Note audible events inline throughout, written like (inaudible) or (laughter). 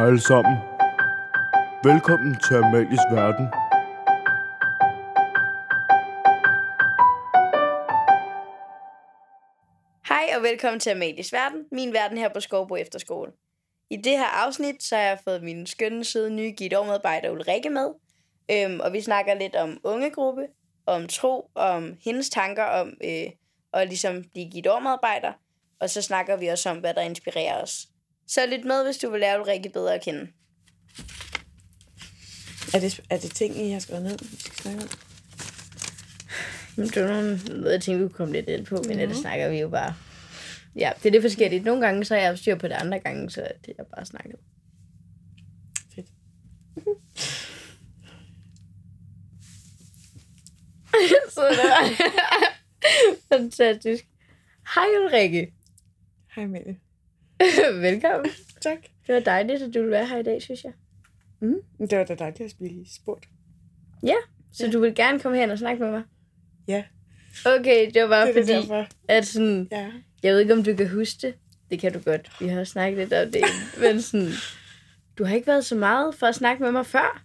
Hej alle sammen. Velkommen til Amalies Verden. Hej og velkommen til Amalies Verden, min verden her på Skovbo Efterskole. I det her afsnit, så har jeg fået min skønne, søde nye gitårmedarbejder Ulrikke med. Øhm, og vi snakker lidt om ungegruppe, om tro, om hendes tanker om øh, at ligesom blive gitårmedarbejder. Og så snakker vi også om, hvad der inspirerer os. Så lyt med, hvis du vil lære Ulrikke bedre at kende. Er det, er det ting, I har skrevet ned? vi skal snakke om? Men det er nogle noget, jeg tænkte, vi kunne komme lidt ind på, men mm-hmm. det snakker vi jo bare. Ja, det er lidt forskelligt. Nogle gange så er jeg styr på det, andre gange så er det jeg bare snakket. Fedt. (laughs) så det var (laughs) fantastisk. Hej Ulrikke. Hej Mette. (laughs) Velkommen. Tak. Det var dejligt, at du ville være her i dag, synes jeg. Mm. Det var da dejligt at blive spurgt. Ja, så Ja. du vil gerne komme hen og snakke med mig? Ja, Okay, det var bare det fordi, derfor. at sådan, Ja. jeg ved ikke, om du kan huske det. Det kan du godt. Vi har snakket lidt om det. (laughs) men sådan, du har ikke været så meget for at snakke med mig før.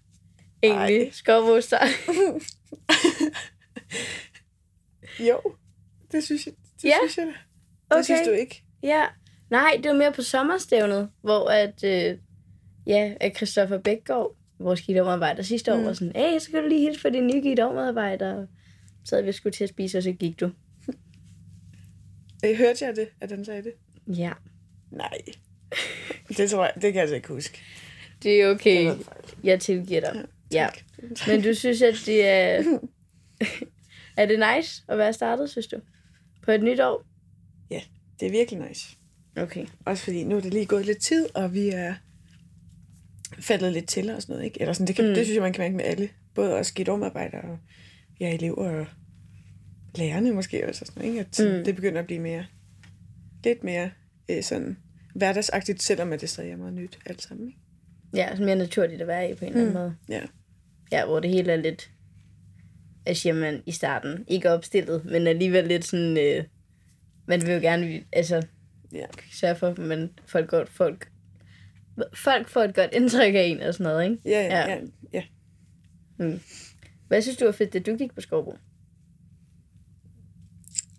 Egentlig, skovmoster. (laughs) Jo, det synes jeg, det Ja. synes jeg da. Det Okay. synes du ikke? Ja, nej, det var mere på sommerstævnet, hvor at, øh, ja, at Christoffer Bækgaard, vores guitarmedarbejder sidste år, Mm. var sådan, hey, så kan du lige hilse for din nye guitarmedarbejder. Så vi skulle til at spise, og så gik du. Øh, Hørte jeg det, at den sagde det? Ja, Nej. (laughs) Det tror jeg, det kan jeg altså ikke huske. det er Det okay. fejl. Jeg tilgiver dig. Ja, Tak. men du synes, at det er... (laughs) (laughs) er det nice at være startet, synes du? På et nyt år? Det er virkelig nice. Okay. Også fordi nu er det lige gået lidt tid, og vi er faldet lidt til og sådan noget, ikke? Eller sådan, det, kan, Mm. mm. det synes jeg, man kan mærke med alle. Både os skidommedarbejdere og ja, elever og lærerne måske også. og Sådan, noget, ikke? At Mm. mm. det begynder at blive mere, lidt mere øh, sådan hverdagsagtigt, selvom at det stadig er meget nyt alt sammen. Ikke? Ja, så mere naturligt at være i på en eller anden Mm. måde. Ja. Ja, hvor det hele er lidt, jeg siger man i starten, ikke opstillet, men alligevel lidt sådan, øh, man vil jo gerne, altså, Ja. sørge for, men folk, godt, folk, folk får et godt indtryk af en og sådan noget, ikke? Ja, ja, Ja. ja. ja. Mm. Hvad synes du var fedt, da du gik på Skovbo?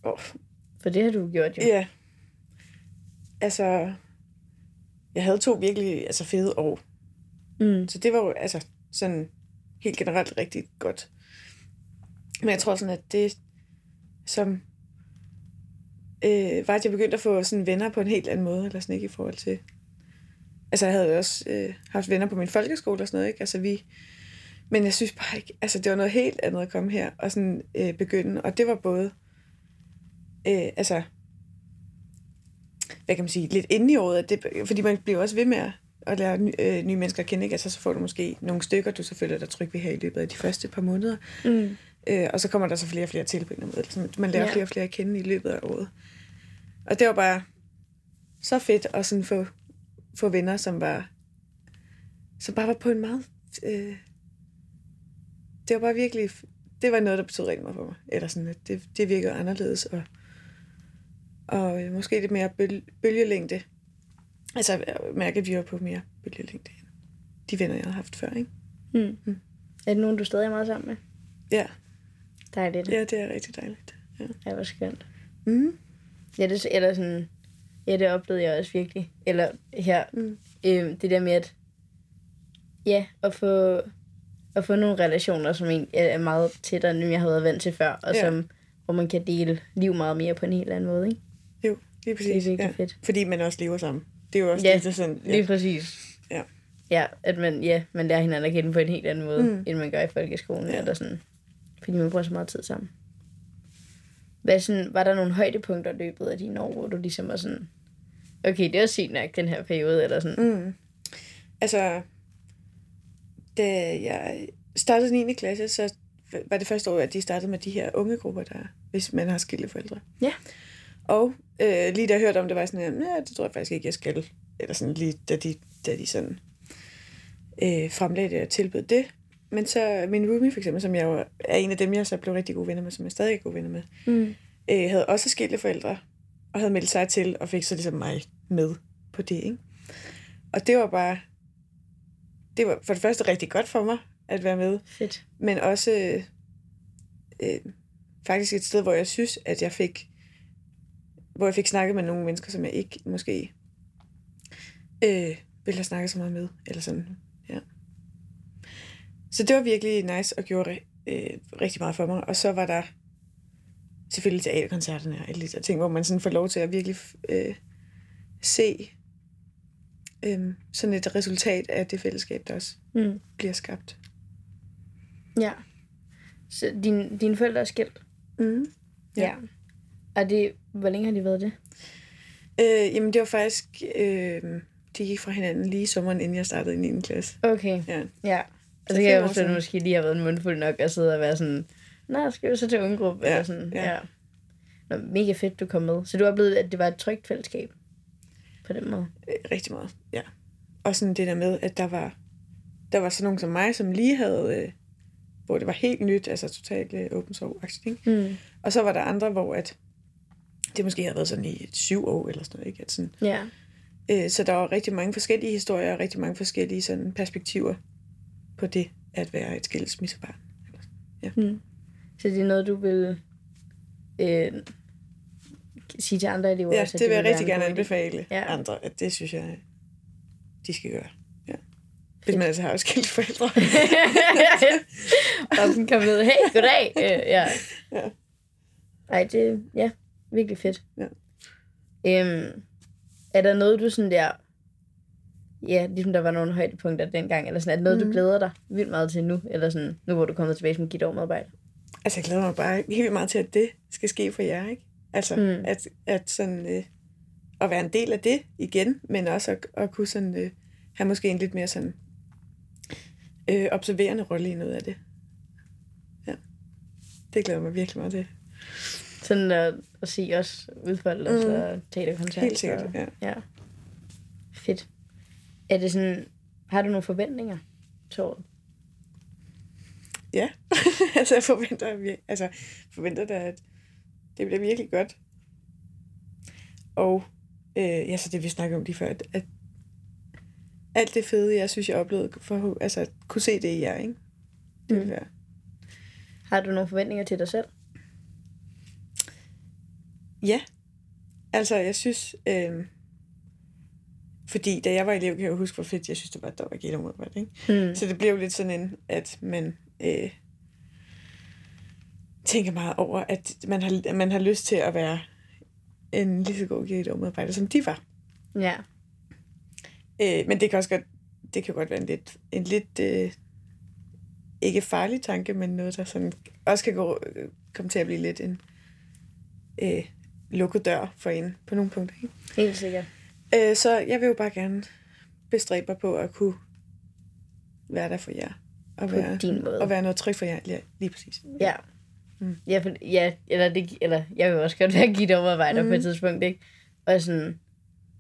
Oh, For det har du gjort jo. ja. Altså, jeg havde to virkelig altså, fede år. Mm. Så det var jo altså sådan helt generelt rigtig godt. Men jeg tror sådan, at det som øh, var, at jeg begyndte at få sådan venner på en helt anden måde, eller sådan ikke i forhold til... Altså jeg havde også øh, haft venner på min folkeskole og sådan noget, ikke? Altså vi... Men jeg synes bare ikke, altså det var noget helt andet at komme her og sådan øh, begynde, og det var både, øh, altså, hvad kan man sige, lidt inde i året, at det, fordi man bliver også ved med at, at lære ny, øh, nye mennesker at kende, ikke? Altså så får du måske nogle stykker, du så føler dig tryg ved her i løbet af de første par måneder, Mm. Øh, og så kommer der så flere og flere til på en måde. Altså, man lærer Ja. flere og flere at kende i løbet af året. Og det var bare så fedt at sådan få, få venner, som var som bare var på en meget... Øh, det var bare virkelig... Det var noget, der betød rigtig meget for mig. Eller sådan, at det, det virkede anderledes. Og, og øh, måske lidt mere bøl, bølgelængde. Altså, jeg mærker, at vi var på mere bølgelængde end de venner, jeg havde haft før, ikke? Mm. Mm. Er det nogen, du stadig er meget sammen med? Ja, Dejligt. ja det er rigtig dejligt. Ja. Ja, hvor skønt. Mm. Ja, det, eller sådan, ja, det oplevede jeg også virkelig. Eller her, Mm. øh, det der med at, ja, at få, at få nogle relationer, som en, er meget tættere, end jeg har været vant til før, og Ja. som, hvor man kan dele liv meget mere på en helt anden måde, ikke? Jo, lige præcis. Det er virkelig ja. fedt. Fordi man også lever sammen. Det er jo også Ja, er sådan... Lige Ja. præcis. Ja. Ja, at man, ja, man lærer hinanden at kende på en helt anden måde. Mm. end man gør i folkeskolen, Ja. eller sådan, fordi man bruger så meget tid sammen. Hvad sådan, var der nogle højdepunkter i løbet af dine år, hvor du ligesom var sådan, okay, det var sygt nok, den her periode, eller sådan, Mm. Altså, da jeg startede 9. klasse, så var det første år, at de startede med de her unge grupper, der, hvis man har skilte forældre. Ja. Og øh, lige da jeg hørte om det, var sådan, ja, det tror jeg faktisk ikke, jeg skal. Eller sådan lige, da de, da de sådan øh, fremlagde det og tilbød det. Men så min roomie for eksempel, som jeg jo er en af dem, jeg så blev rigtig gode venner med, som jeg stadig er gode venner med, Mm. øh, havde også skilte forældre, og havde meldt sig til, og fik så ligesom mig med på det, ikke? Og det var bare det var for det første rigtig godt for mig at være med, Fedt. men også øh, øh, faktisk et sted, hvor jeg synes, at jeg fik, hvor jeg fik snakket med nogle mennesker, som jeg ikke måske øh, ville have snakket så meget med, eller sådan. Så det var virkelig nice og gjorde øh, rigtig meget for mig. Og så var der selvfølgelig teaterkoncerterne og alle de der ting, hvor man sådan får lov til at virkelig øh, se øh, sådan et resultat af det fællesskab, der også Mm. bliver skabt. Ja. Så din, dine forældre er skilt? Mm. Ja. ja. Og det, hvor længe har de været det? Øh, jamen, det var faktisk... Øh, de gik fra hinanden lige sommeren, inden jeg startede i 9. klasse. Okay. Ja. Ja. Og Så så kan jeg forstå, at det måske lige har været en mundfuld nok at sidde og være sådan, Nå, skal vi så til ungegruppe? Ja, Eller sådan. ja. Ja. Nå, mega fedt, du kom med. Så du oplevede, at det var et trygt fællesskab? På den måde? Øh, rigtig meget, ja. Og sådan det der med, at der var, der var sådan nogen som mig, som lige havde... Øh, hvor det var helt nyt, altså totalt øh, open source? Mm. Og så var der andre, hvor at det måske havde været sådan i syv år eller sådan noget, ikke? At sådan, Ja. øh, så der var rigtig mange forskellige historier, og rigtig mange forskellige sådan, perspektiver på det at være et skilsmissebarn. Mm. Så det er noget, du vil øh, sige til andre elever? Ja, også, at det vil jeg rigtig gerne anbefale Ja. ja. andre, at det synes jeg, de skal gøre. Ja. Hvis man altså har skilt forældre. (laughs) og den kom ned, hey, goddag. Øh, ja. Ja. Ej, det er ja, virkelig fedt. Ja. Øhm, er der noget, du sådan der... Ja, ligesom der var nogle højdepunkter dengang, eller sådan, er det noget, mm. du glæder dig vildt meget til nu? Eller sådan, nu hvor du er kommet tilbage som guitarmedarbejder? altså, jeg glæder mig bare helt vildt meget til, at det skal ske for jer, ikke? Altså, Mm. at, at sådan... Øh, at være en del af det igen, men også at, at kunne sådan, øh, have måske en lidt mere sådan øh, observerende rolle i noget af det. Ja. Det glæder mig virkelig meget til. Sådan at, at sige også udfoldet mm. Mm. og teaterkoncert. Helt sikkert, og, ja. ja. Fedt. Er det sådan, har du nogle forventninger til året? Ja, (laughs) altså jeg forventer, altså, forventer da, at det bliver virkelig godt. Og øh, ja, så det vi snakkede om lige før, at, at alt det fede, jeg synes, jeg oplevede, for, altså at kunne se det i jer, ikke? Det Mm. være. Har du nogle forventninger til dig selv? Ja, altså jeg synes, øh, fordi da jeg var elev, kan jeg jo huske, hvor fedt jeg synes, det var, at der var gættermodarbejde, ikke? Mm. Så det blev lidt sådan en, at man øh, tænker meget over, at man har, at man har lyst til at være en lige så god gættermedarbejder, som de var. Ja. Øh, men det kan også godt, det kan godt være en lidt, en lidt øh, ikke farlig tanke, men noget, der sådan også kan gå, øh, komme til at blive lidt en øh, lukket dør for en på nogle punkter. Ikke? Helt sikkert. Øh, så jeg vil jo bare gerne bestræbe mig på at kunne være der for jer. Og På være, din måde. og være noget tryg for jer, lige, lige præcis. Ja. Mm. Ja, for, ja eller, det, eller jeg vil også godt være guitarmedarbejder mm. på et Mhm. tidspunkt, ikke? Og sådan,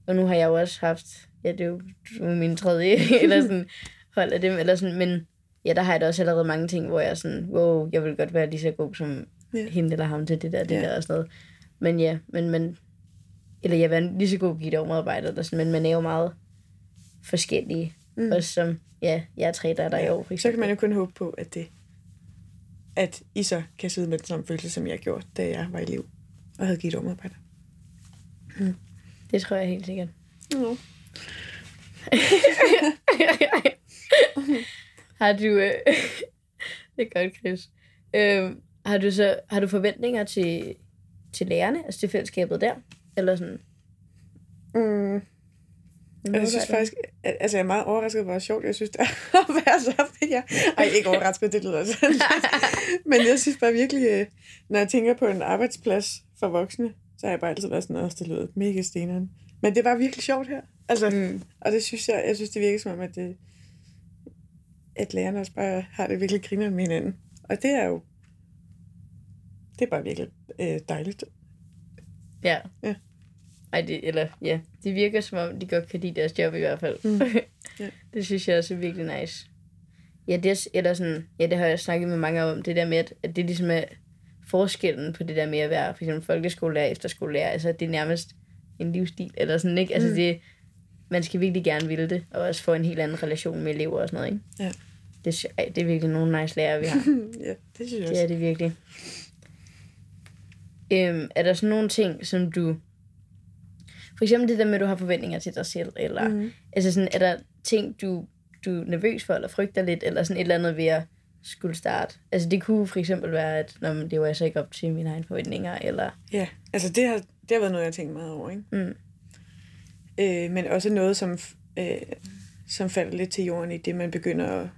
og nu har jeg jo også haft, ja, det er jo er min tredje, (laughs) eller sådan, hold af dem, eller sådan, men ja, der har jeg da også allerede mange ting, hvor jeg er sådan, wow, jeg vil godt være lige så god som Ja. hende eller ham til det der, det Ja. der og sådan noget. Men ja, men, men eller jeg en lige så god guitarmedarbejder, der sådan, men man er jo meget forskellige. Mm. Mm. Også som, ja, jeg er tre der, der i år, for så kan man jo kun håbe på, at det at I så kan sidde med den samme følelse, som jeg gjorde, da jeg var elev og havde givet omarbejder. Det tror jeg helt sikkert. Mm. (laughs) har du... Øh, (laughs) det er godt, Chris. Øh, har du så har du forventninger til, til lærerne, altså til fællesskabet der? Eller sådan? Mm. Og jeg synes faktisk, at, altså jeg er meget overrasket, hvor sjovt jeg synes, det er (laughs) at være sammen med jer. Ej, ikke overrasket, det lyder sådan. (laughs) Men jeg synes bare virkelig, øh, når jeg tænker på en arbejdsplads for voksne, så har jeg bare altid været sådan, at det lyder mega steneren. Men det var virkelig sjovt her. Altså, Mm. og det synes jeg, jeg synes, det virker som om, at, det, at lærerne også bare har det virkelig griner med hinanden. Og det er jo, det er bare virkelig øh, dejligt. Ja. Ja. Ej, det, eller, ja, det virker som om, de godt kan lide deres job i hvert fald. Mm. (laughs) Ja. det synes jeg også er virkelig nice. Ja, det, er, eller sådan, ja, det har jeg snakket med mange om, det der med, at, at det ligesom er forskellen på det der med at være for eksempel folkeskolelærer, efterskolelærer, altså det er nærmest en livsstil, eller sådan, ikke? Altså Mm. det, man skal virkelig gerne ville det, og også få en helt anden relation med elever og sådan noget, ikke? Ja. Det, ej, det er virkelig nogle nice lærere, vi har. (laughs) ja, det synes jeg det også. er det virkelig. Øhm, er der sådan nogle ting, som du... For eksempel det der med, at du har forventninger til dig selv, eller Mhm. altså sådan, er der ting, du, du er nervøs for, eller frygter lidt, eller sådan et eller andet ved at skulle starte? Altså det kunne for eksempel være, at Nå, men det var altså ikke op til mine egne forventninger, eller... Ja, altså det har, det har været noget, jeg har tænkt meget over, ikke? Mm. Øh, men også noget, som, øh, som falder lidt til jorden i det, man begynder at...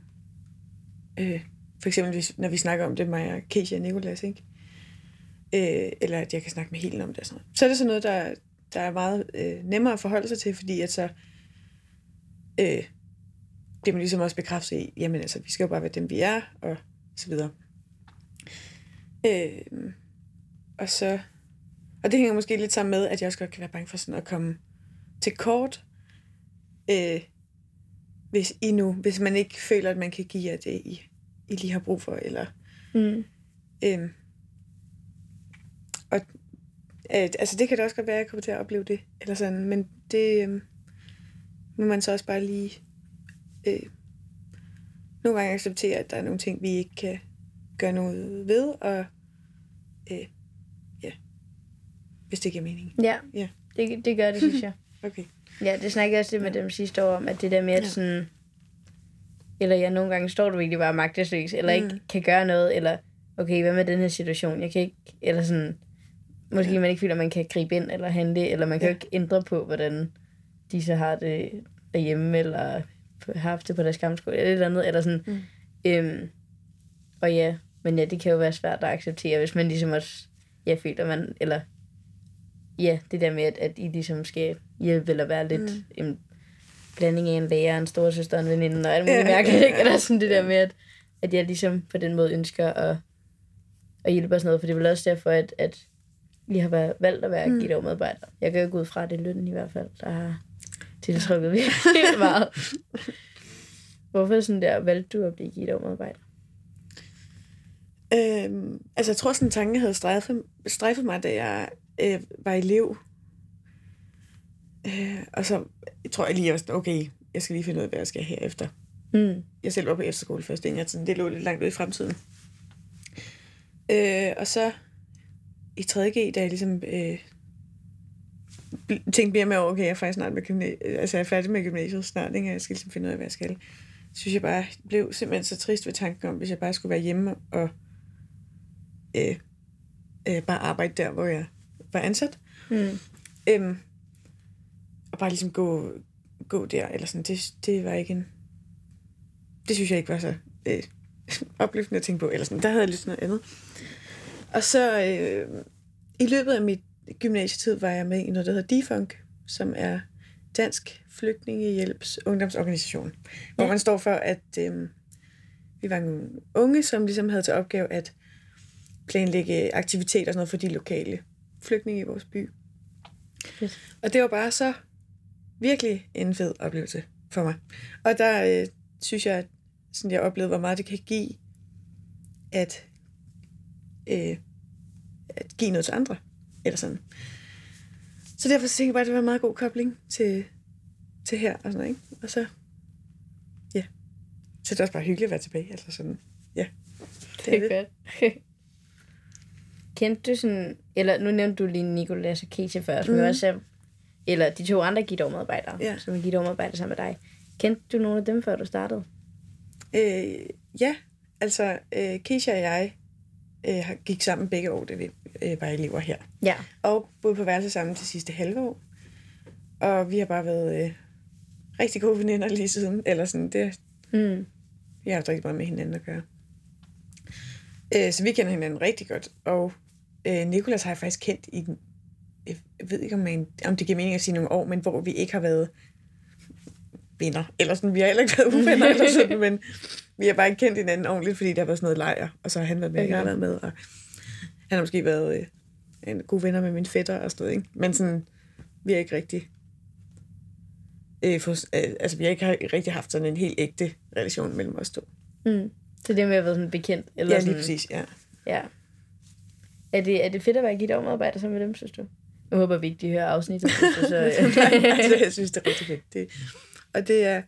Øh, for eksempel, hvis, når vi snakker om det, mig og Keisha og Nicolas, ikke? Øh, eller at jeg kan snakke med Helen om det og sådan noget. Så er det sådan noget, der, der er meget øh, nemmere at forholde sig til, fordi at så øh, bliver man ligesom også bekræftet i, jamen altså, vi skal jo bare være dem, vi er, og så videre. Øh, og så... Og det hænger måske lidt sammen med, at jeg også godt kan være bange for sådan at komme til kort, øh, hvis I nu, hvis man ikke føler, at man kan give jer det, I, I lige har brug for, eller Mm. Øhm, og øh, altså det kan da også godt være, at jeg kommer til at opleve det, eller sådan, men det øhm, må man så også bare lige øh, nogle gange acceptere, at der er nogle ting, vi ikke kan gøre noget ved, og øh, ja, hvis det giver mening. Ja, Ja. det, det gør det, synes jeg. (laughs) Okay. Ja, det snakker jeg også lidt med dem sidste år om, at det der med, at Ja. sådan... Eller ja, nogle gange står du virkelig bare magtesløs, eller Mm. ikke kan gøre noget, eller okay, hvad med den her situation? Jeg kan ikke, eller sådan... Måske man ikke føler, at man kan gribe ind eller handle, eller man kan Ja. ikke ændre på, hvordan de så har det derhjemme, eller har haft det på deres skamskole, eller et eller andet, eller sådan. Mm. Øhm, og ja, men ja, det kan jo være svært at acceptere, hvis man ligesom også, ja, føler man, eller ja, det der med, at, at I ligesom skal hjælpe, eller være lidt Mm. en blanding af en lærer, en storesøster, en veninde, og alt muligt Ja, mærkeligt, ikke? (laughs) Eller sådan det der med, at, at jeg ligesom på den måde ønsker at, at hjælpe og sådan noget, for det er vel også derfor, at, at I har været, valgt at være Mm. mm. medarbejder. Jeg kan jo gå ud fra, at det er lønnen i hvert fald, der har tiltrykket virkelig (laughs) meget. Hvorfor sådan der valgte du at blive medarbejder? Øhm, altså, jeg tror, sådan en tanke havde strejfet, strejfet mig, da jeg øh, var elev. Øh, og så jeg tror jeg lige også, okay, jeg skal lige finde ud af, hvad jeg skal herefter. Mm. Jeg selv var på efterskole først, inden jeg sådan, det lå lidt langt ude i fremtiden. Øh, og så i 3.G, da jeg ligesom øh, tænkte mere med okay, jeg er faktisk snart med gymnasiet, altså jeg er færdig med gymnasiet snart, ikke? jeg skal ligesom finde ud af, hvad jeg skal. Synes jeg bare, blev simpelthen så trist ved tanken om, hvis jeg bare skulle være hjemme og øh, øh, bare arbejde der, hvor jeg var ansat. Mm. Øhm, og bare ligesom gå, gå der, eller sådan, det, det var ikke en... Det synes jeg ikke var så øh, (laughs) opløftende at tænke på, eller sådan, der havde jeg lyst til noget andet. Og så øh, i løbet af mit gymnasietid var jeg med i noget, der hedder DIFUNK, som er Dansk Flygtningehjælps Ungdomsorganisation, hvor Ja. man står for, at øh, vi var nogle unge, som ligesom havde til opgave at planlægge aktiviteter og sådan noget for de lokale flygtninge i vores by. Fedt. Og det var bare så virkelig en fed oplevelse for mig. Og der øh, synes jeg, at sådan jeg oplevede, hvor meget det kan give at, øh, at give noget til andre. Eller sådan. Så derfor tænkte jeg bare, at det var en meget god kobling til, til her og sådan noget, ikke? Og så, ja. Så det er også bare hyggeligt at være tilbage. Altså sådan, ja. Det er fedt. (laughs) Kendte du sådan, eller nu nævnte du lige Nicolas og Keisha før, som mm. Også er, eller de to andre Gitter-medarbejdere, Ja. som er Gitter-medarbejdere sammen med dig. Kendte du nogle af dem, før du startede? Øh, ja, altså øh, Keisha og jeg øh, gik sammen begge år, da vi øh, var elever her. Ja. Og boede på værelse sammen de sidste halve år. Og vi har bare været øh, rigtig gode veninder lige siden. Eller sådan, det, Mm. vi har haft rigtig meget med hinanden at gøre. Øh, så vi kender hinanden rigtig godt. Og øh, Nikolas har jeg faktisk kendt i, jeg ved ikke, om, man, om det giver mening at sige nogle år, men hvor vi ikke har været venner. Eller sådan, vi har heller ikke været uvenner, (laughs) eller sådan, men vi har bare ikke kendt hinanden ordentligt, fordi der har været sådan noget lejr, og så har han været med, og jeg har været med, og han har måske været øh, en god venner med min fætter og sådan noget, ikke? Men sådan, vi har ikke rigtig øh, for, øh, altså vi har ikke rigtig haft sådan en helt ægte relation mellem os to. Mm. Så det med at være sådan bekendt? Eller Ja, sådan, lige præcis, ja. Ja. Er det, er det fedt at være Gitter-medarbejder sammen med dem, synes du? Jeg håber vi ikke, de hører afsnittet. (laughs) Så, så, altså, jeg synes, det er rigtig fedt. Det, og det er...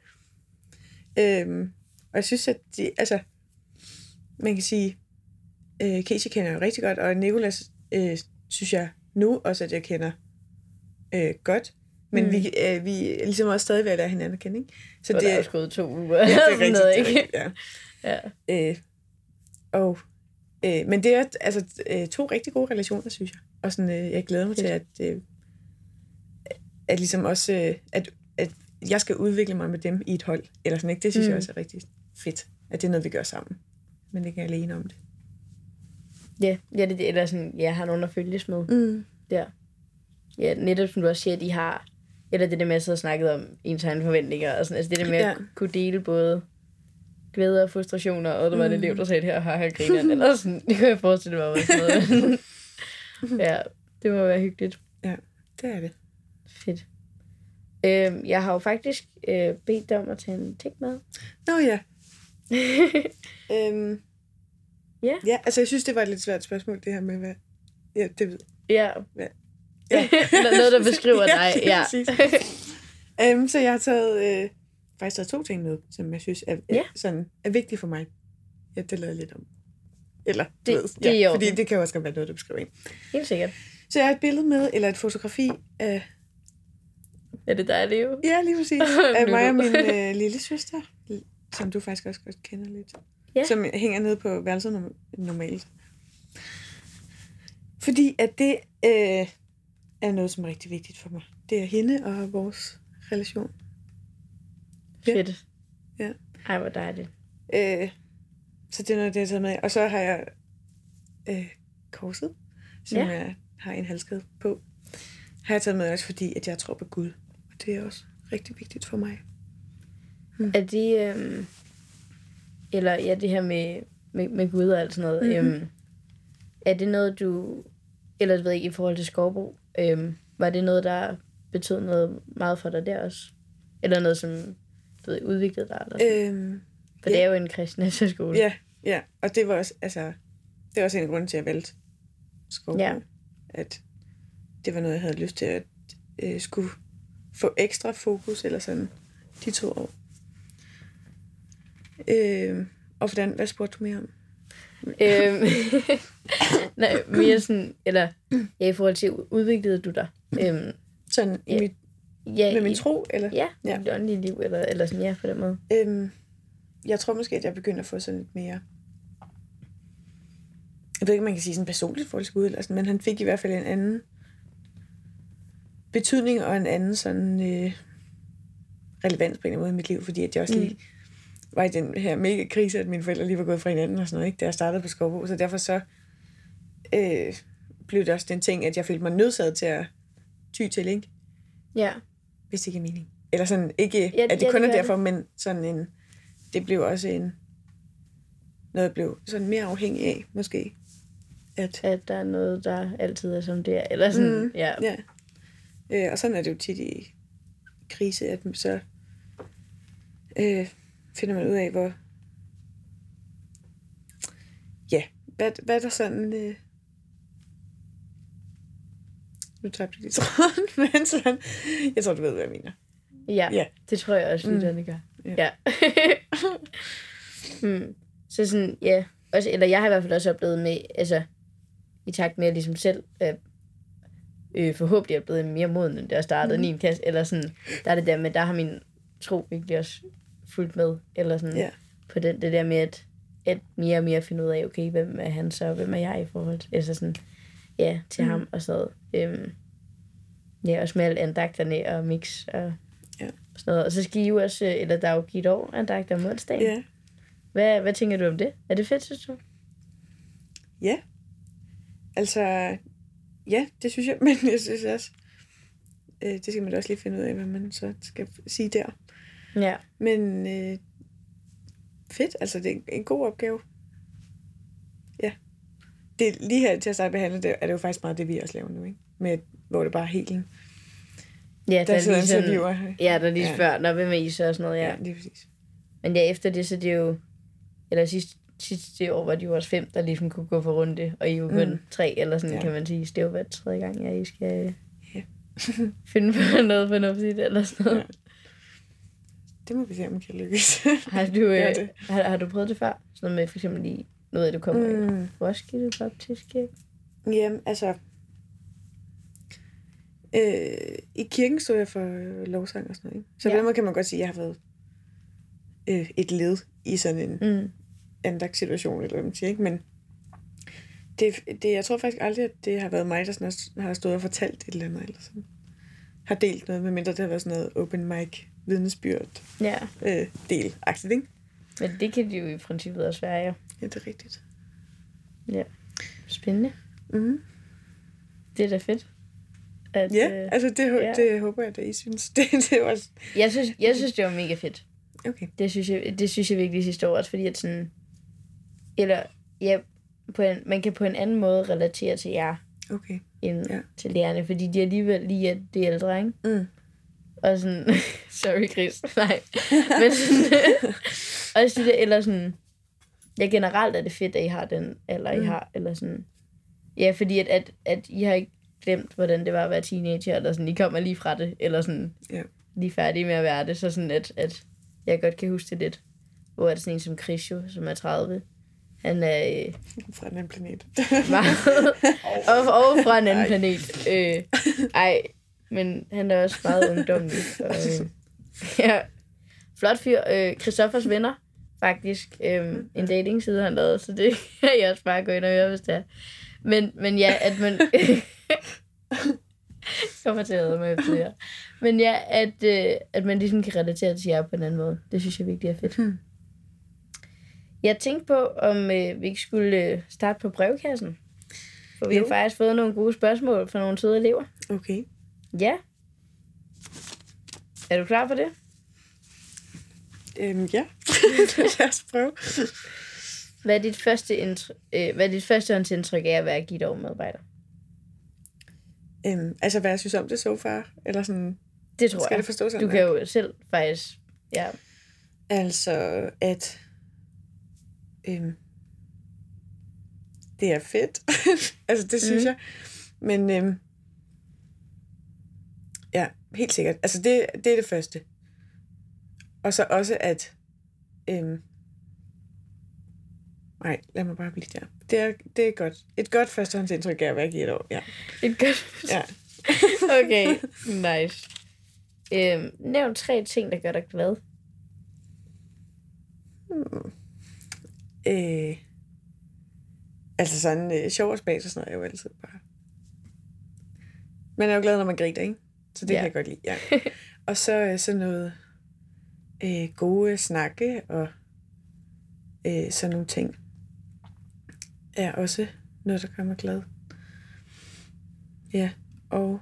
Øhm, og jeg synes, at de, altså, man kan sige, øh, Casey kender jeg jo rigtig godt, og Nicolas øh, synes jeg nu også, at jeg kender øh, godt. Men Mm. vi, øh, vi er ligesom også stadig ved at lære hinanden at kende, ikke? Så det er også gået to uger. ja, det er (laughs) rigtigt, noget, ikke? rigtigt, ja. Ja. Øh, og, øh, men det er altså øh, to rigtig gode relationer, synes jeg. Og sådan, øh, jeg glæder mig til, at, øh, at ligesom også, øh, at, at jeg skal udvikle mig med dem i et hold. Eller sådan, ikke? Det synes mm. Mm. jeg også er rigtig fedt, at det er noget, vi gør sammen. Men ikke alene om det. Ja, ja det, eller sådan, jeg har nogen at følges med. Mm. Der. Ja, netop som du også siger, at de har, eller det der med at sidde og snakke om ens egne forventninger, og sådan, altså det der med ja. Ja. at kunne dele både glæder og frustrationer, og der var en elev, der sagde det her, har griner, eller sådan, det kan jeg forestille mig, var sådan noget. (laughs) ja, det må være hyggeligt. Det er det. Fedt. Øhm, jeg har jo faktisk øh, bedt dig om at tage en ting med. Nå ja. (laughs) øhm, Ja. Ja, altså jeg synes, det var et lidt svært spørgsmål, det her med, hvad... Ja, det ved Ja. Ja. ja. (laughs) Noget, der beskriver (laughs) dig. Ja. præcis. um, så jeg har taget, øh, faktisk taget to ting med, som jeg synes er, Ja. ja. sådan, er vigtige for mig. Ja, det lader jeg lidt om. Eller, Det- ved, det ja, fordi det kan jo også godt være noget, der beskriver en. Helt sikkert. Så jeg har et billede med, eller et fotografi af, Er det dig, Leo? ja, lige præcis, af mig og min øh, lille søster, som du faktisk også godt kender lidt. Ja. Som hænger nede på værelset norm- normalt. Fordi at det øh, er noget, som er rigtig vigtigt for mig. Det er hende og vores relation. Ja. Fedt. Ja. Ej, hvor dejligt. Øh, så det er noget, det jeg har taget med. Og så har jeg øh, korset, som ja. jeg har en halskæde på. Har jeg taget med også, fordi at jeg tror på Gud. Og det er også rigtig vigtigt for mig. Er det, øhm, eller ja, det her med, med, med Gud og alt sådan noget, Mhm. mm-hmm. øhm, er det noget, du, eller jeg ved ikke, i forhold til Skovbo, øhm, var det noget, der betød noget meget for dig der også? Eller noget, som du ved, udviklede dig? Eller sådan? Øhm, for ja. det er jo en kristen efterskole. ja, ja, og det var også, altså, det var også en af grunden til, at jeg valgte Skovbo. Ja. At det var noget, jeg havde lyst til at øh, skulle få ekstra fokus, eller sådan, de to år. Øh, og hvordan, hvad spurgte du mere om? øhm, (laughs) nej, mere sådan, eller ja, i forhold til, udviklede du dig? Øhm, Sådan Ja. i mit, ja, med min i- tro, eller? Ja, Ja. dit åndelige liv, eller, eller sådan, ja, på den måde. Øhm, jeg tror måske, at jeg begynder at få sådan lidt mere... Jeg ved ikke, om man kan sige sådan personligt forhold til Gud, eller sådan, men han fik i hvert fald en anden betydning og en anden sådan øh, relevans på en eller anden måde i mit liv, fordi at jeg også lige var i den her mega krise, at mine forældre lige var gået fra hinanden og sådan noget, ikke, da jeg startede på Skovbo. Så derfor så øh, blev det også den ting, at jeg følte mig nødsaget til at ty til, ikke? Ja. hvis det giver mening. Eller sådan, ikke Ja, at det ja, kun det er derfor, men sådan en, det blev også en, noget jeg blev sådan mere afhængig af, måske. At, At der er noget, der altid er som det er. Eller sådan, mm. ja. ja. Øh, og sådan er det jo tit i krise, at så øh, finder man ud af, hvor, ja, hvad, hvad der sådan, øh, nu tabte jeg lige tråden, (laughs) men sådan, jeg tror, du ved, hvad jeg mener. Ja, Ja. det tror jeg også, Mm. mm. gør. Ja. Ja. (laughs) mm. Så sådan, ja. Også, eller jeg har i hvert fald også oplevet med, altså, i takt med, at ligesom selv øh, øh, forhåbentlig er blevet mere moden, end da jeg startede mm. 9. klasse, eller sådan, der er det der med, der har min tro virkelig også fulgt med, eller sådan, Ja. på den, det der med, at, at mere og mere finde ud af, okay, hvem er han så, og hvem er jeg i forhold til, altså sådan, ja, til Mm. ham og sådan. Øhm, ja, også med alle andagterne og mix og Ja. sådan noget. Og så skal I jo også, øh, eller der er jo givet år andagt om onsdagen. Ja. Hvad, hvad tænker du om det? Er det fedt, synes du? Ja. Altså, ja, det synes jeg, (laughs) men jeg synes også, øh, det skal man da også lige finde ud af, hvad man så skal sige der. Ja. Men øh, fedt, altså det er en- en god opgave. Ja. Det, er lige her til at starte behandle, det er det jo faktisk meget det, vi også laver nu, ikke? Med, hvor det bare er helt en, Ja, der sidder lige sådan- interviewer. Ja, der lige Ja. spørger, når hvem er I så og sådan noget, ja. ja, lige præcis. Men ja, efter det, så det er jo, eller sidste, sidste år var de jo også fem, der ligesom kunne gå for runde, og I er jo kun Mm. mm. tre, eller sådan, Ja. ja. kan man sige. Det er jo været tredje gang, ja, I skal (laughs) finde på noget fornuftigt eller sådan noget. Ja. Det må vi se, om vi kan lykkes. (laughs) Har, du, øh, det. har, har du prøvet det før? Sådan noget med for eksempel lige noget af det kommer mm. i. Roskilde Baptist Kirke? Jamen, altså... Øh, I kirken stod jeg for øh, lovsang og sådan noget, ikke? Så Ja. på den måde kan man godt sige, at jeg har været øh, et led i sådan en Mm. andagtssituation, eller hvad man siger, ikke? Men det, det, jeg tror faktisk aldrig, at det har været mig, der sådan har, har stået og fortalt et eller andet, eller sådan. Har delt noget, medmindre det har været sådan noget open mic, vidnesbyrd, Ja, øh, del agtigt, ikke? men det kan de jo i princippet også være, ja. Ja, det er rigtigt. Spændende. Mm. Det er da fedt. At, Ja, øh, altså det, ja. ja. det håber jeg, at I synes. (laughs) Det, det var jeg, synes, jeg synes, det var mega fedt. okay. Det synes jeg, det synes jeg virkelig sidste år også, fordi at sådan... Eller, ja, på en, man kan på en anden måde relatere til jer, Okay. End ja. Til lærerne, fordi de alligevel lige er det ældre, ikke? Mm. Og sådan, (laughs) sorry Chris, nej. Men sådan, også det der, eller sådan, ja generelt er det fedt, at I har den, eller I Mm. har, eller sådan, ja, fordi at, at, at I har ikke glemt, hvordan det var at være teenager, eller sådan, I kommer lige fra det, eller sådan, Ja. lige færdige med at være det, så sådan, at, at jeg godt kan huske det lidt. Hvor er det sådan en som Chris jo, som er 30, han er øh, Fra en anden planet. meget, (laughs) og, og fra en anden Ej. planet. Øh, ej, men han er også meget ungdomlig. Og, (laughs) øh, ja, flot fyr. Øh, Christoffers venner, faktisk. Øh, en datingside, han lavede, så det (laughs) kan jeg også bare gå ind og høre, hvis det er. Men, men ja, at man... kommer til at mig efter det her. Men ja, at, øh, at man ligesom kan relatere til jer på en anden måde. Det synes jeg virkelig er fedt. Hmm. Jeg tænkte på, om øh, vi ikke skulle øh, starte på brevkassen. For vi Jo. har faktisk fået nogle gode spørgsmål fra nogle søde elever. Okay. Ja. Er du klar på det? Øhm, ja. (laughs) Lad os prøve. Hvad er dit første, indtryk, øh, hvad er dit førstehåndsindtryk af at være Gideon-medarbejder? Øhm, altså, hvad jeg synes om det so far? Eller sådan, Det tror skal jeg. det forstås sådan? Du kan jo selv faktisk... Ja. Altså, at øhm, det er fedt. (laughs) altså, det synes Mm. jeg. Men øhm, ja, helt sikkert. Altså, det, det er det første. Og så også, at øhm, nej, lad mig bare blive der. Det er, det er godt. Et godt førstehåndsindtryk af at være et år. Ja. Et godt... ja. (laughs) Okay, nice. Øhm, nævn tre ting, der gør dig glad. Øh, altså sådan øh, sjov og spas og sådan noget er jo altid bare... Man er jo glad, når man griner, ikke? Så det Ja. kan jeg godt lide, ja. (laughs) og så øh, sådan noget øh, gode snakke og øh, sådan nogle ting er også noget, der gør mig glad. Ja, og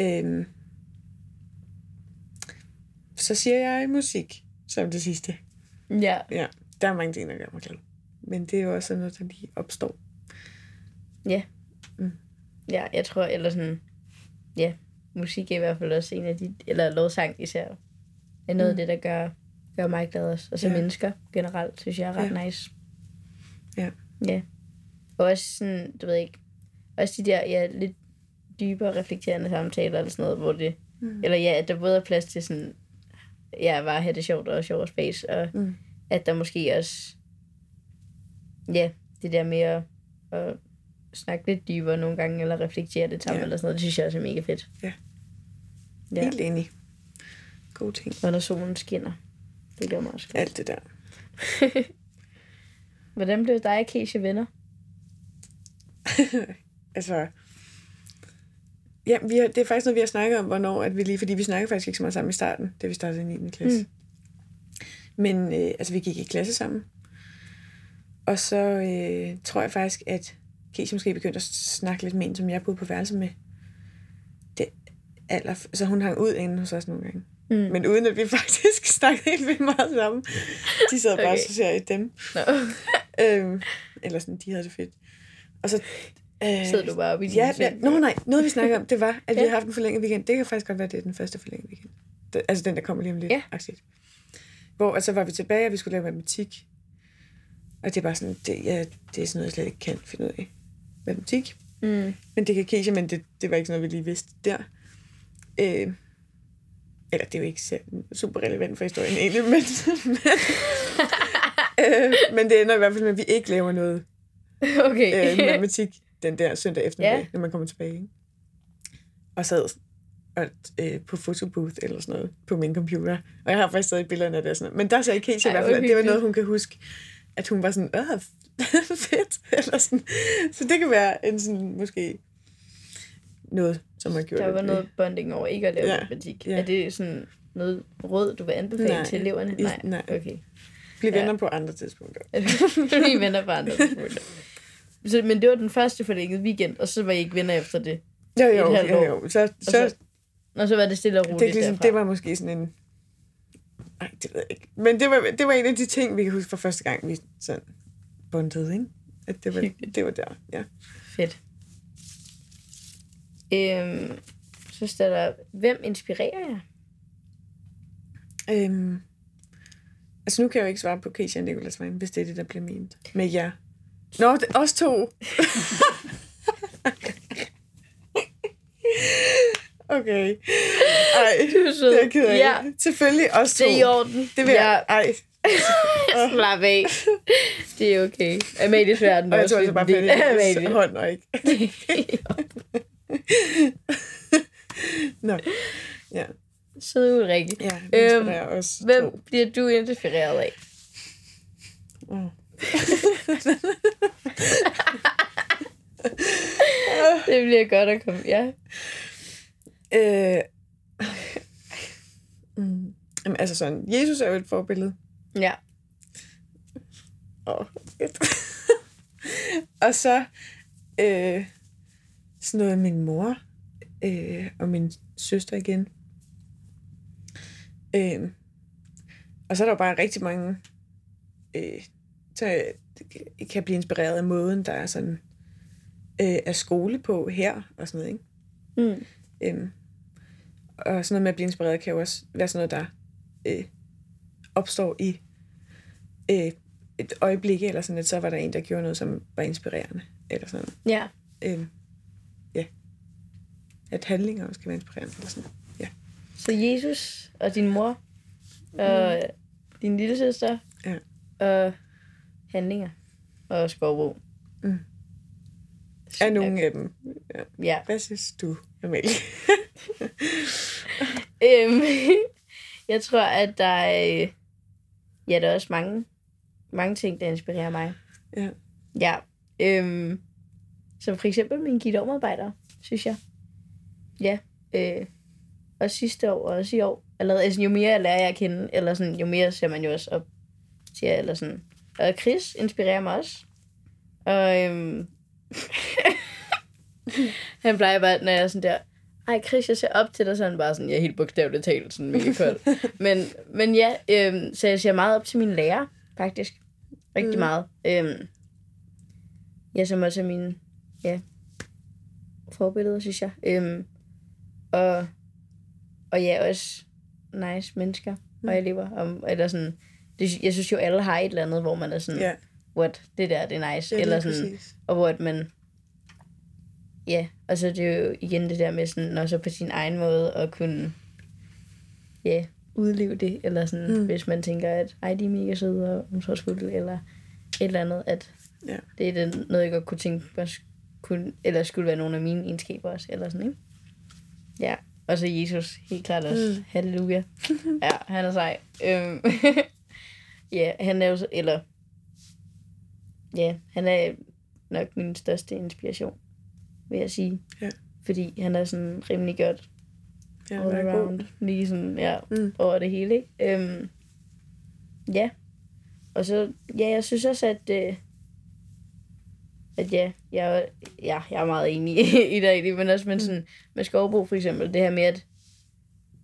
øhm, så siger jeg musik som det sidste. Ja, Ja, der er mange ting, der gør mig glad. Men det er jo også noget, der lige opstår. ja, jeg tror, eller sådan... Ja, musik er i hvert fald også en af de... Eller lovsang især. Er noget Mm. af det, der gør, gør mig glad også. Og så Ja. mennesker generelt, synes jeg er ret Ja. nice. Ja. Ja. Og også sådan, du ved ikke... Også de der, ja, lidt dybere reflekterende samtaler eller sådan noget, hvor det... Mm. Eller ja, at der både er plads til sådan... Ja, bare at have det sjovt og sjovt space, og Mm. At der måske også... Ja, det der med at, at snakke lidt dybere nogle gange, eller reflektere det sammen, Ja. eller sådan noget, det synes jeg også er mega fedt. Ja. Ja, Helt enig. God ting. og når solen skinner. Det gør mig også glad. Alt det der. (laughs) Hvordan blev dig og Keisha venner? (laughs) altså, ja, vi har, det er faktisk noget, vi har snakket om, hvornår, at vi lige, fordi vi snakkede faktisk ikke så meget sammen i starten, da vi startede i 9. klasse. Mm. Men øh, altså, vi gik i klasse sammen. Og så øh, tror jeg faktisk, at Keisha måske begyndte at snakke lidt med en, som jeg boede på værelse med. Det aller, så hun hang ud inde hos os nogle gange. Mm. Men uden at vi (laughs) faktisk snakkede helt vildt meget sammen. De sad bare Okay. okay. og så i dem. Nå. (laughs) Øhm, eller sådan, de havde det fedt. Og så... Øh, Sidder du bare oppe i din Ja, ja, nå nej, noget vi snakker om, det var, at vi Ja. har haft en forlænget weekend. Det kan faktisk godt være, det er den første forlængede weekend. Det, altså den, der kommer lige om lidt. Ja. aktivt. Hvor altså, var vi tilbage, og vi skulle lave matematik. Og det er bare sådan, det, ja, det er sådan noget, jeg slet ikke kan finde ud af. Matematik. Mm. Men det kan Keisha, men det, det var ikke sådan noget, vi lige vidste der. Øh, eller det er jo ikke så- super relevant for historien egentlig, men, (laughs) men, øh, men det ender i hvert fald med, at vi ikke laver noget Okay. øh, matematik den der søndag eftermiddag, ja. når man kommer tilbage. Ikke? Og sad og, øh, på photobooth eller sådan noget på min computer. Og jeg har faktisk stadig billederne af det og sådan noget. Men der sagde i Ej, hvert fald, at det var noget, hun kan huske. At hun var sådan, åh, (laughs) fedt. Eller sådan. Så det kan være en sådan, måske noget, som har gjort der var vi- noget bonding over ikke at lave Ja, matematik. ja. Er det sådan noget råd, du vil anbefale Nej, til eleverne? i- Nej. nej. Okay. blive Ja. venner på andre tidspunkter. (laughs) Vi venner på andre tidspunkter. Så, men det var den første forlængede weekend, og så var I ikke venner efter det. Jo, jo, jo, jo. Så, så, så, og så var det stille og roligt det, ligesom, derfra. det var måske sådan en... Nej, det ved jeg ikke. Men det var, det var en af de ting, vi kan huske fra første gang, vi sådan bondede, ikke? At det var, det var der, ja. Fedt. Øhm, så står der, hvem inspirerer jer? Øhm, altså nu kan jeg jo ikke svare på Keisha og Nicolas vejen, hvis det er det, der bliver ment med jer. Nå, det, os to. (laughs) okay. (laughs) Ej, Du er sød. det er jeg ked af. Ja, Selvfølgelig os to. det er i orden. Det vil jeg. Ej, (laughs) Slap af. Det er okay. Amalies verden er og jeg også tror altså bare, en del af at Amalie. jeg hånd og ikke. (laughs) Nå, ja. Søde Ulrikke. Ja, Øhm, os Hvem to. bliver du inspireret af? Mm. Det bliver godt at komme. Ja. Øh, (laughs) mm, jamen, altså sådan, Jesus er jo et forbillede. Ja. Og, (laughs) og så øh, sådan noget min mor øh, og min søster igen. Øh, og så er der jo bare rigtig mange, øh, jeg kan blive inspireret af måden, der er sådan øh, er skole på her og sådan noget, ikke? Mm. Øhm, og sådan noget med at blive inspireret kan jo også være sådan noget, der øh, opstår i øh, et øjeblik, eller sådan, at så var der en, der gjorde noget, som var inspirerende. Eller sådan. Ja. Øhm, ja. At handlinger også kan være inspirerende. Eller sådan. Ja. Så Jesus og din mor og din lille søster Ja. og handlinger og skovbo. Mm. Er nogle af dem. Ja. Ja. Hvad synes du, Amalie? (laughs) (laughs) Øhm, (laughs) jeg tror, at der er, øh, ja, der er også mange, mange ting, der inspirerer mig. Ja. Ja. Øhm, som for eksempel min guitarmedarbejder, synes jeg. Ja. Øh, og sidste år, og også i år. Allerede, altså, jo mere jeg lærer jeg at kende, eller sådan, jo mere ser man jo også op til eller sådan. Og Chris inspirerer mig også. Og øhm, (laughs) han plejer bare, når jeg er sådan der, ej Chris, jeg ser op til dig, så han bare sådan, jeg er helt bogstaveligt talt, sådan mega kold. (laughs) men, men ja, øhm, så jeg ser meget op til mine lærer, faktisk. Rigtig Mm. mm. meget. Øhm, ja, som også er mine, ja, forbilleder, synes jeg. Øhm, og, og ja, også nice mennesker Mm. og elever. Om, eller sådan, det, jeg synes jo, alle har et eller andet, hvor man er sådan, ja, what, det der, det er nice. det er eller sådan, præcis. og hvor at man... Ja, og så er det jo igen det der med sådan, også på sin egen måde at kunne ja, udleve det, eller sådan, Mm. hvis man tænker, at ej, de er mega søde og omsorgsfulde, eller et eller andet, at Ja. det er det, noget, jeg godt kunne tænke mig, kunne, eller skulle være nogle af mine egenskaber også, eller sådan, ikke? Ja, og så Jesus, helt klart også. Mm. Halleluja. (laughs) ja, han er sej. Øhm, (laughs) ja, han er jo, så- eller ja, han er nok min største inspiration, vil jeg sige. Ja. Fordi han er sådan rimelig godt Ja, all vær god. around. Lige sådan, ja, Mm. mm. over det hele, ikke? Øhm, ja. Og så, ja, jeg synes også, at, øh, at ja, jeg, ja, jeg er meget enig (laughs) i det egentlig, men også med, sådan, med Skovbo for eksempel, det her med, at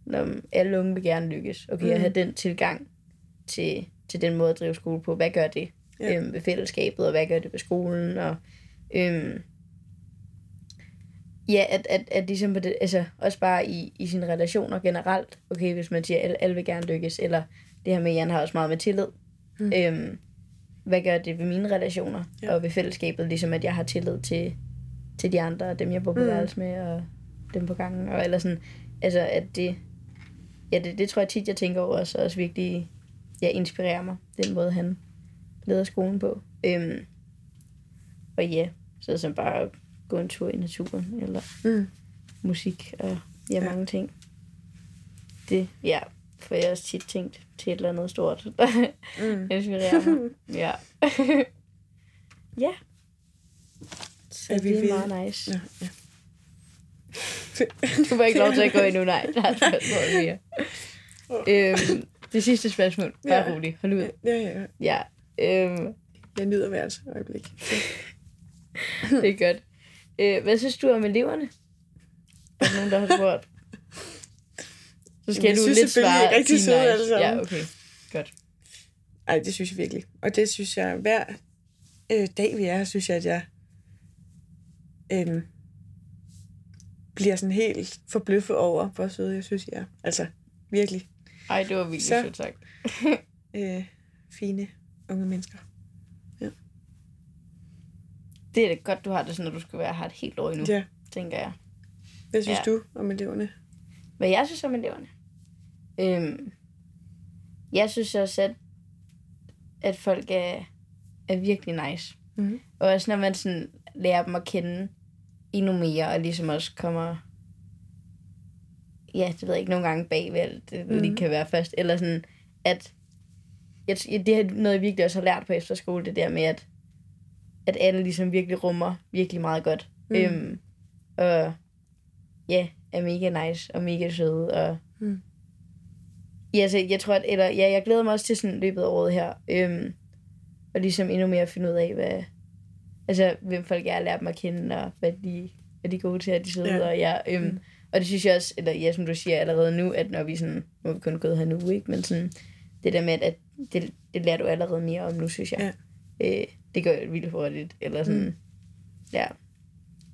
når alle unge vil gerne lykkes, okay, mm. at Mm. have den tilgang til, til den måde at drive skole på, hvad gør det ja. øhm, ved fællesskabet, og hvad gør det ved skolen, og øhm, ja, at, at, at ligesom på det, altså også bare i, i sine relationer generelt, okay, hvis man siger, at alle, vil gerne lykkes, eller det her med, at Jan har også meget med tillid, Mm. øhm, hvad gør det ved mine relationer, Ja. og ved fællesskabet, ligesom at jeg har tillid til, til de andre, og dem jeg bor på Mm. værelse med, og dem på gangen, og eller sådan, altså at det, ja, det, det tror jeg tit, jeg tænker over, også, også virkelig, ja, inspirerer mig, den måde han leder skolen på. Øhm, og ja, så som bare gå en tur i naturen, eller Mm. musik, og ja, Ja. mange ting. Det, ja, for jeg har også tit tænkt til et eller andet stort, der (laughs) Mm. inspirerer mig. (laughs) Ja. (laughs) ja. Så Er vi det er ved- meget nice. Ja, ja. Du får ikke lov til at gå endnu, nej. Der er et spørgsmål mere. Øhm, det sidste spørgsmål. Bare Ja. rolig. Hold ud. Ja, ja, ja. Ja. Øhm, Jeg nyder hvert øjeblik. Det er godt. Øh, hvad synes du om eleverne? Er der nogen, der har spurgt? Så skal Jamen, jeg du synes lidt svare. I er rigtig søde nice. alle sammen. Ja, okay. Godt. Ej, det synes jeg virkelig. Og det synes jeg, hver øh, dag vi er her, synes jeg, at jeg øh, bliver sådan helt forbløffet over, hvor søde jeg synes, jeg er. Altså, virkelig Ej, det var virkelig Så- sødt sagt. øh, fine unge mennesker. Det er da godt, du har det sådan, når du skal være her et helt år endnu, Ja. tænker jeg. Hvad synes Ja. du om eleverne? Hvad jeg synes om eleverne? Øhm, jeg synes også, at, at folk er, er virkelig nice. Mhm. Og også når man sådan lærer dem at kende endnu mere, og ligesom også kommer, ja, det ved jeg ikke, nogle gange bagved, alt det mm. lige kan være først, eller sådan, at jeg, det er noget, jeg virkelig også har lært på efterskole, det der med, at, at alle ligesom virkelig rummer virkelig meget godt. Mm. Øhm, og ja, er mega nice og mega søde. Og... Mm. Ja, så jeg tror, at, eller, ja, jeg glæder mig også til sådan løbet af året her. Øhm, og ligesom endnu mere finde ud af, hvad, altså, hvem folk er, at lære dem at kende, og hvad de, hvad de er gode til, at de sidder Ja. og ja, øhm, Mm. og det synes jeg også, eller ja, som du siger allerede nu, at når vi sådan, nu er vi kun gået her nu, ikke? Men sådan, det der med, at det, det lærer du allerede mere om nu, synes jeg. Ja. Øh, det gør jeg vildt hurtigt, eller sådan, Mm. ja.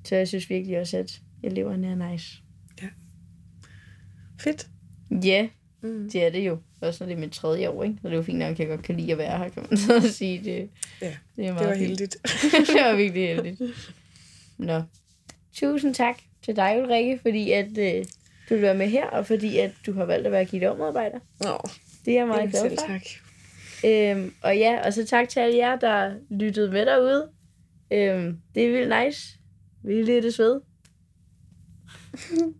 Så jeg synes virkelig også, at eleverne er nice. Fedt. Ja, Mm. det er det jo. Også når det er mit tredje år, ikke? Så det er jo fint nok, at jeg godt kan lide at være her, kan man (laughs) så sige. Det, Ja, det er meget Det var heldigt. (laughs) det var virkelig heldigt. Nå. Tusind tak til dig, Ulrikke, fordi at øh, du vil være med her, og fordi at du har valgt at være gidomedarbejder. Nå, Det er jeg meget glad for. tak. Øhm, og ja, og så tak til alle jer, der lyttede med derude. Øhm, det er vildt nice. Vi er lidt ved. (laughs)